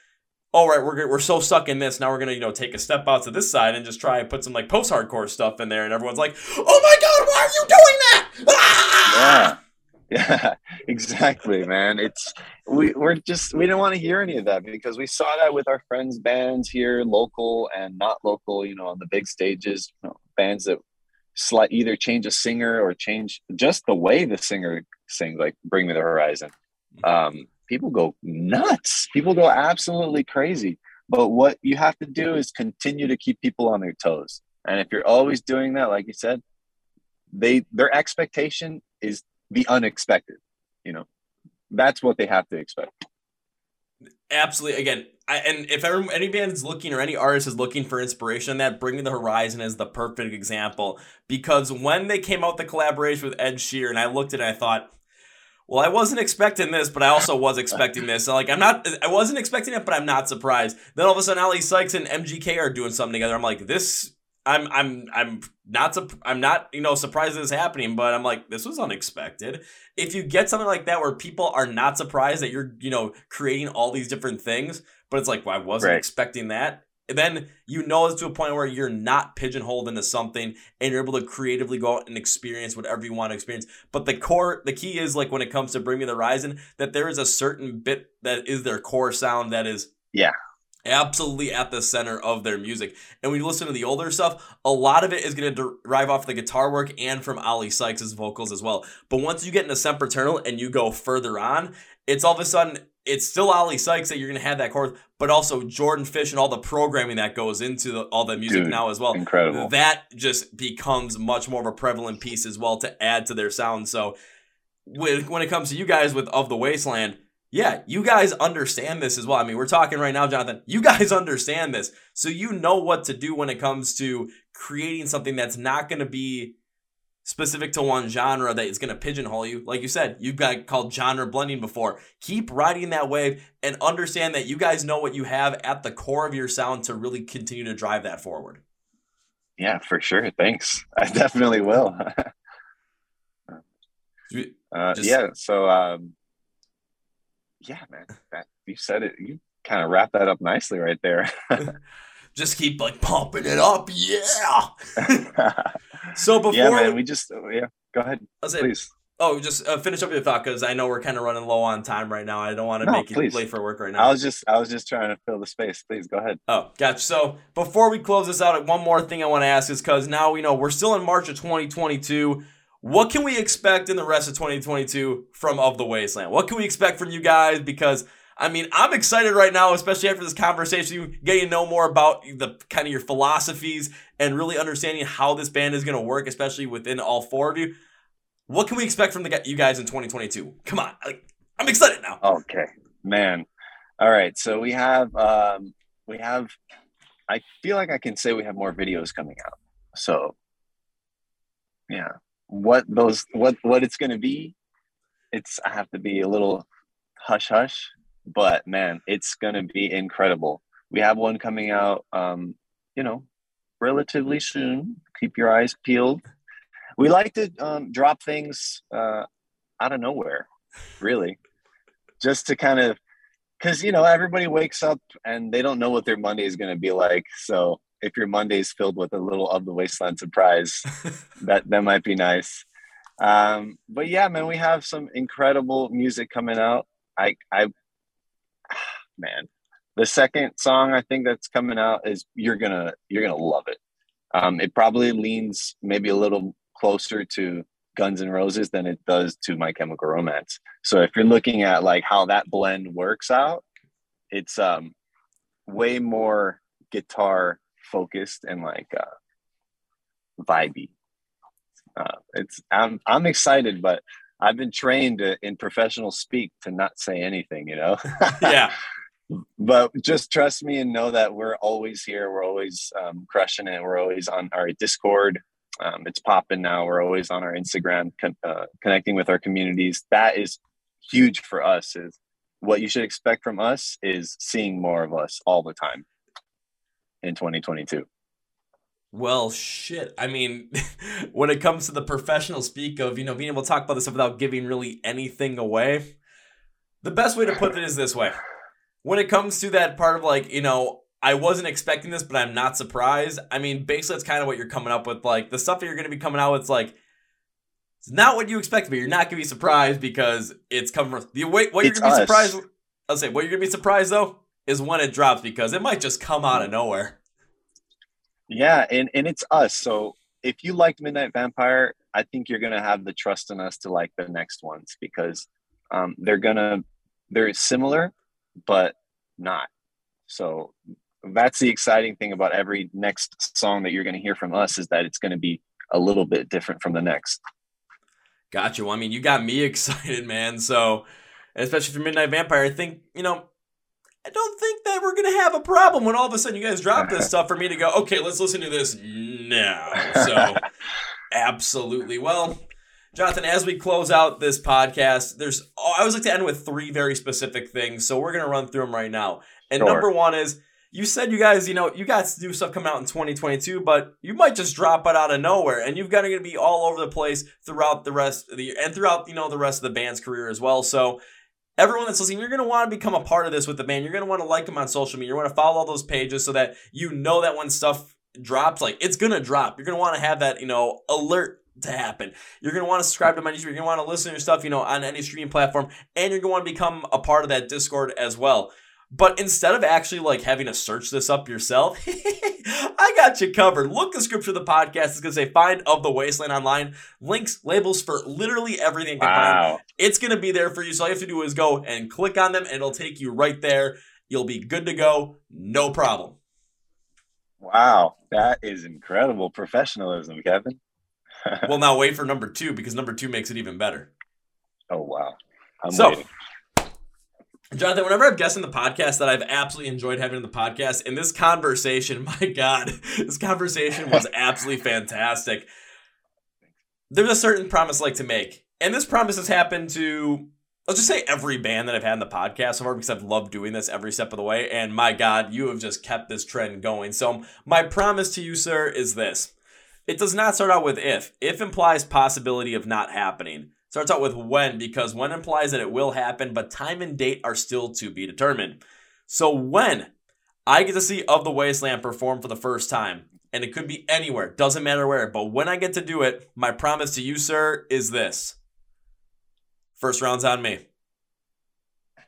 all right, we're, we're so stuck in this. Now we're going to, you know, take a step out to this side and just try and put some like post hardcore stuff in there. And everyone's like, oh my God, why are you doing that? Ah! Yeah. Yeah, exactly, man. It's we we're just we didn't want to hear any of that because we saw that with our friends' bands here, local and not local. You know, on the big stages, you know, bands that slight either change a singer or change just the way the singer sings, like "Bring Me the Horizon." Um, people go nuts. People go absolutely crazy. But what you have to do is continue to keep people on their toes. And if you're always doing that, like you said, they their expectation is the unexpected. You know, that's what they have to expect. Absolutely. Again, I, and if ever, any band is looking or any artist is looking for inspiration, that Bring Me the Horizon is the perfect example. Because when they came out the collaboration with Ed Sheeran, I looked at it and I thought, well, I wasn't expecting this, but I also was expecting this. Like, I'm not, I wasn't expecting it, but I'm not surprised. Then all of a sudden, Oli Sykes and MGK are doing something together. I'm like, this I'm I'm I'm not I'm not you know surprised this is happening, but I'm like this was unexpected. If you get something like that where people are not surprised that you're you know creating all these different things, but it's like well, I wasn't right. expecting that. then you know it's to a point where you're not pigeonholed into something and you're able to creatively go out and experience whatever you want to experience. But the core, the key is like when it comes to Bring Me the Horizon, that there is a certain bit that is their core sound that is yeah absolutely at the center of their music. And when you listen to the older stuff, a lot of it is going to derive off the guitar work and from Oli Sykes' vocals as well. But once you get into Sempiternal and you go further on, it's all of a sudden it's still Oli Sykes that you're going to have that chord, but also Jordan Fish and all the programming that goes into the, all the music Dude, now as well. Incredible. That just becomes much more of a prevalent piece as well to add to their sound. So when it comes to you guys with Of the Wasteland, yeah, you guys understand this as well. I mean, we're talking right now, Jonathan. You guys understand this. So you know what to do when it comes to creating something that's not going to be specific to one genre that is going to pigeonhole you. Like you said, you've got called genre blending before. Keep riding that wave and understand that you guys know what you have at the core of your sound to really continue to drive that forward. Yeah, for sure. Thanks. I definitely will. uh, Just, yeah. So, um, yeah, man, that you said it. You kind of wrap that up nicely right there. just keep like pumping it up, yeah. so before yeah, man, we just uh, yeah, go ahead, say, please. Oh, just uh, finish up your thought because I know we're kind of running low on time right now. I don't want to no, make you late for work right now. I was just I was just trying to fill the space. Please go ahead. Oh, gotcha. So before we close this out, one more thing I want to ask is because now we know we're still in March of 2022. What can we expect in the rest of 2022 from Of the Wasteland? What can we expect from you guys? Because I mean, I'm excited right now, especially after this conversation, getting to know more about the kind of your philosophies and really understanding how this band is going to work, especially within all four of you. What can we expect from the you guys in 2022? Come on, I'm excited now. Okay, man. All right, so we have um, we have. I feel like I can say we have more videos coming out. So, yeah, what those what what it's going to be it's i have to be a little hush hush but man it's going to be incredible. We have one coming out um you know relatively soon. Keep your eyes peeled. We like to um, drop things uh out of nowhere really. Just to kind of because you know everybody wakes up and they don't know what their monday is going to be like so if your Monday is filled with a little of the wasteland surprise, that that might be nice. Um, but yeah, man, we have some incredible music coming out. I I man, the second song I think that's coming out is you're gonna you're gonna love it. Um, it probably leans maybe a little closer to Guns N' Roses than it does to My Chemical Romance. So if you're looking at like how that blend works out, it's um way more guitar focused and like uh, vibey. Uh, it's I'm I'm excited, but I've been trained in professional speak to not say anything, you know. yeah. But just trust me and know that we're always here. We're always um, crushing it. We're always on our Discord. Um, it's popping now. We're always on our Instagram, con- uh, connecting with our communities. That is huge for us. Is what you should expect from us is seeing more of us all the time in 2022? Well, shit. I mean, when it comes to the professional speak of, you know, being able to talk about this stuff without giving really anything away, the best way to put it is this way. When it comes to that part of like, you know, I wasn't expecting this, but I'm not surprised. I mean, basically, it's kind of what you're coming up with. Like, the stuff that you're going to be coming out with, like, It's not what you expect, but you're not gonna be surprised because it's coming from the wait. What It's you're gonna be surprised? I'll say what you're gonna be surprised though is when it drops because it might just come out of nowhere. Yeah, and and it's us. So if you liked Midnight Vampire, I think you're gonna have the trust in us to like the next ones because um, they're gonna they're similar, but not. So that's the exciting thing about every next song that you're gonna hear from us is that it's gonna be a little bit different from the next. Gotcha. Well, I mean, you got me excited, man. So, especially for Midnight Vampire, I think you know. I don't think that we're gonna have a problem when all of a sudden you guys drop this stuff for me to go. Okay, let's listen to this now. So, absolutely. Well, Jonathan, as we close out this podcast, there's oh, I always like to end with three very specific things. So we're gonna run through them right now. And Sure. number one is you said you guys, you know, you got new stuff coming out in 2022, but you might just drop it out of nowhere, and you've got to be all over the place throughout the rest of the year and throughout you know the rest of the band's career as well. So. Everyone that's listening, you're going to want to become a part of this with the band. You're going to want to like them on social media. You're going to follow all those pages so that you know that when stuff drops, like it's going to drop. You're going to want to have that, you know, alert to happen. You're going to want to subscribe to my YouTube. You're going to want to listen to your stuff, you know, on any streaming platform, and you're going to want to become a part of that Discord as well. But instead of actually like having to search this up yourself, I got you covered. Look the scripture of the podcast. It's going to say find of the wasteland online. Links, labels for literally everything. you can find. Wow. It's going to be there for you. So all you have to do is go and click on them, and it'll take you right there. You'll be good to go. No problem. Wow. That is incredible professionalism, Kevin. well, now wait for number two because number two makes it even better. Oh wow. I'm So- waiting. Jonathan, whenever I've guessed in the podcast that I've absolutely enjoyed having in the podcast, and this conversation, my God, this conversation was absolutely fantastic. There's a certain promise I like to make. And this promise has happened to, let's just say every band that I've had in the podcast so far because I've loved doing this every step of the way. And my God, you have just kept this trend going. So, my promise to you, sir, is this it does not start out with if. If implies possibility of not happening. Starts out with when because when implies that it will happen, but time and date are still to be determined. So when I get to see Of the Wasteland perform for the first time, and it could be anywhere, doesn't matter where, but when I get to do it, my promise to you, sir, is this. First round's on me.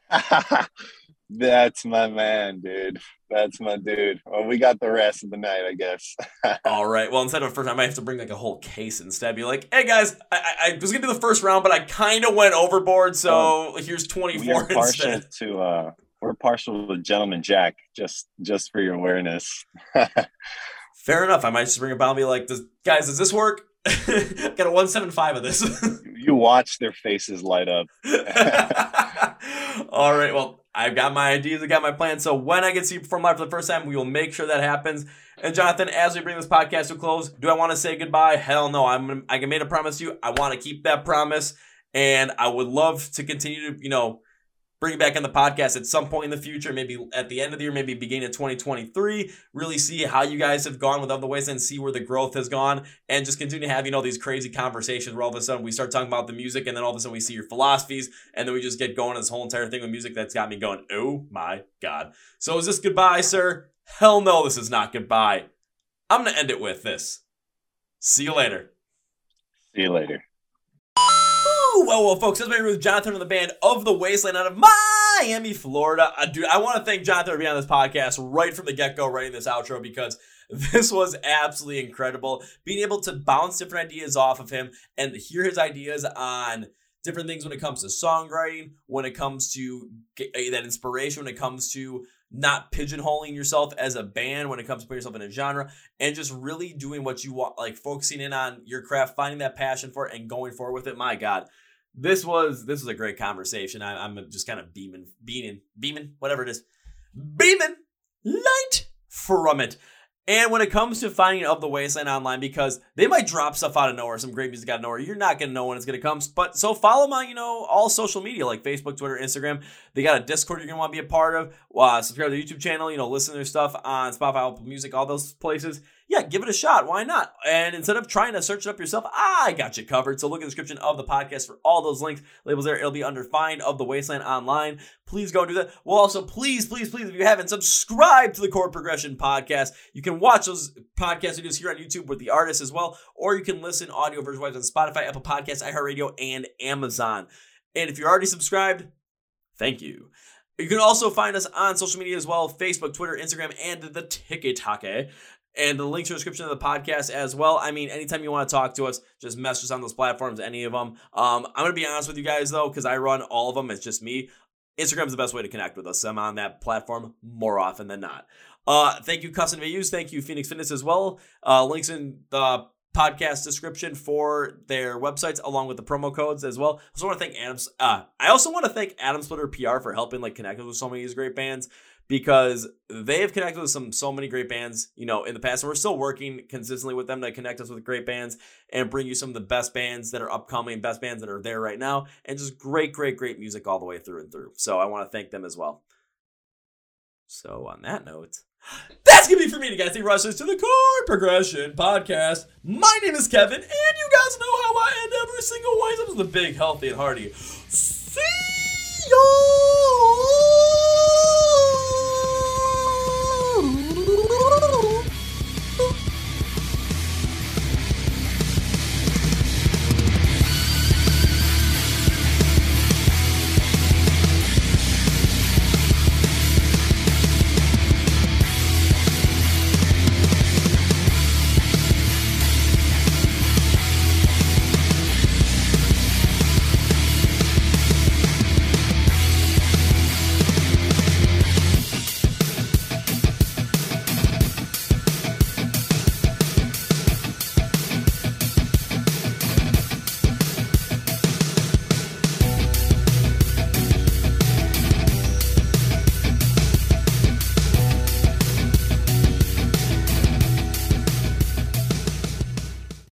That's my man, dude. That's my dude. Well, we got the rest of the night, I guess. All right. Well, instead of first, I might have to bring like a whole case instead. Be like, hey guys, I, I, was gonna do the first round, but I kind of went overboard, so here's twenty we are partial instead. to uh we're partial to Gentleman Jack, just just for your awareness. Fair enough. I might just bring a and be like, does, guys, does this work? Got a one seven five of this. you watch their faces light up. All right. Well, I've got my ideas. I've got my plans. So when I get to see you perform live for the first time, we will make sure that happens. And Jonathan, as we bring this podcast to a close, do I want to say goodbye? Hell no. I'm I made a promise to you. I want to keep that promise, and I would love to continue to you know bring you back on the podcast at some point in the future, maybe at the end of the year, maybe beginning of 2023. Really see how you guys have gone with other ways and see where the growth has gone, and just continue to have you know these crazy conversations where all of a sudden we start talking about the music, and then all of a sudden we see your philosophies, and then we just get going this whole entire thing with music that's got me going. Oh my god! So is this goodbye, sir? Hell no, this is not goodbye. I'm gonna end it with this. See you later. See you later. Well, well, folks, that's been with Jonathan of the band of the Wasteland out of Miami, Florida. Uh, dude, I want to thank Jonathan for being on this podcast right from the get go, writing this outro because this was absolutely incredible. Being able to bounce different ideas off of him and hear his ideas on different things when it comes to songwriting, when it comes to uh, that inspiration, when it comes to not pigeonholing yourself as a band, when it comes to putting yourself in a genre, and just really doing what you want, like focusing in on your craft, finding that passion for it, and going forward with it. My God, this was this was a great conversation. I, I'm just kind of beaming, beaming, beaming, whatever it is, beaming light from it. And when it comes to finding of the wasteland online, because they might drop stuff out of nowhere, some great music out of nowhere, you're not gonna know when it's gonna come. But so follow my, you know, all social media like Facebook, Twitter, Instagram. They got a Discord you're gonna want to be a part of. Uh, subscribe to their YouTube channel. You know, listen to their stuff on Spotify, Apple Music, all those places. Yeah, give it a shot. Why not? And instead of trying to search it up yourself, I got you covered. So look in the description of the podcast for all those links, labels there. It'll be under Find of the Wasteland online. Please go do that. Well, also, please, please, please, if you haven't, subscribe to the Chord Progression podcast. You can watch those podcast videos here on YouTube with the artists as well, or you can listen audio version wise on Spotify, Apple Podcasts, iHeartRadio, and Amazon. And if you're already subscribed, thank you. You can also find us on social media as well Facebook, Twitter, Instagram, and the TikTok. Eh? And the link to the description of the podcast as well. I mean, anytime you want to talk to us, just message us on those platforms, any of them. Um, I'm going to be honest with you guys, though, because I run all of them. It's just me. Instagram's the best way to connect with us. I'm on that platform more often than not. Uh, thank you, Custom Views. Thank you, Phoenix Fitness as well. Uh, links in the podcast description for their websites along with the promo codes as well. I also want to thank Adams. Uh, I also want to thank Adam Splitter PR for helping like connect with so many of these great bands because they have connected with some so many great bands, you know, in the past, and we're still working consistently with them to connect us with great bands and bring you some of the best bands that are upcoming, best bands that are there right now, and just great, great, great music all the way through and through. So I want to thank them as well. So on that note, that's gonna be for me, guys. Thank you for to the Chord Progression Podcast. My name is Kevin, and you guys know how I end every single one. I'm the big, healthy, and hearty.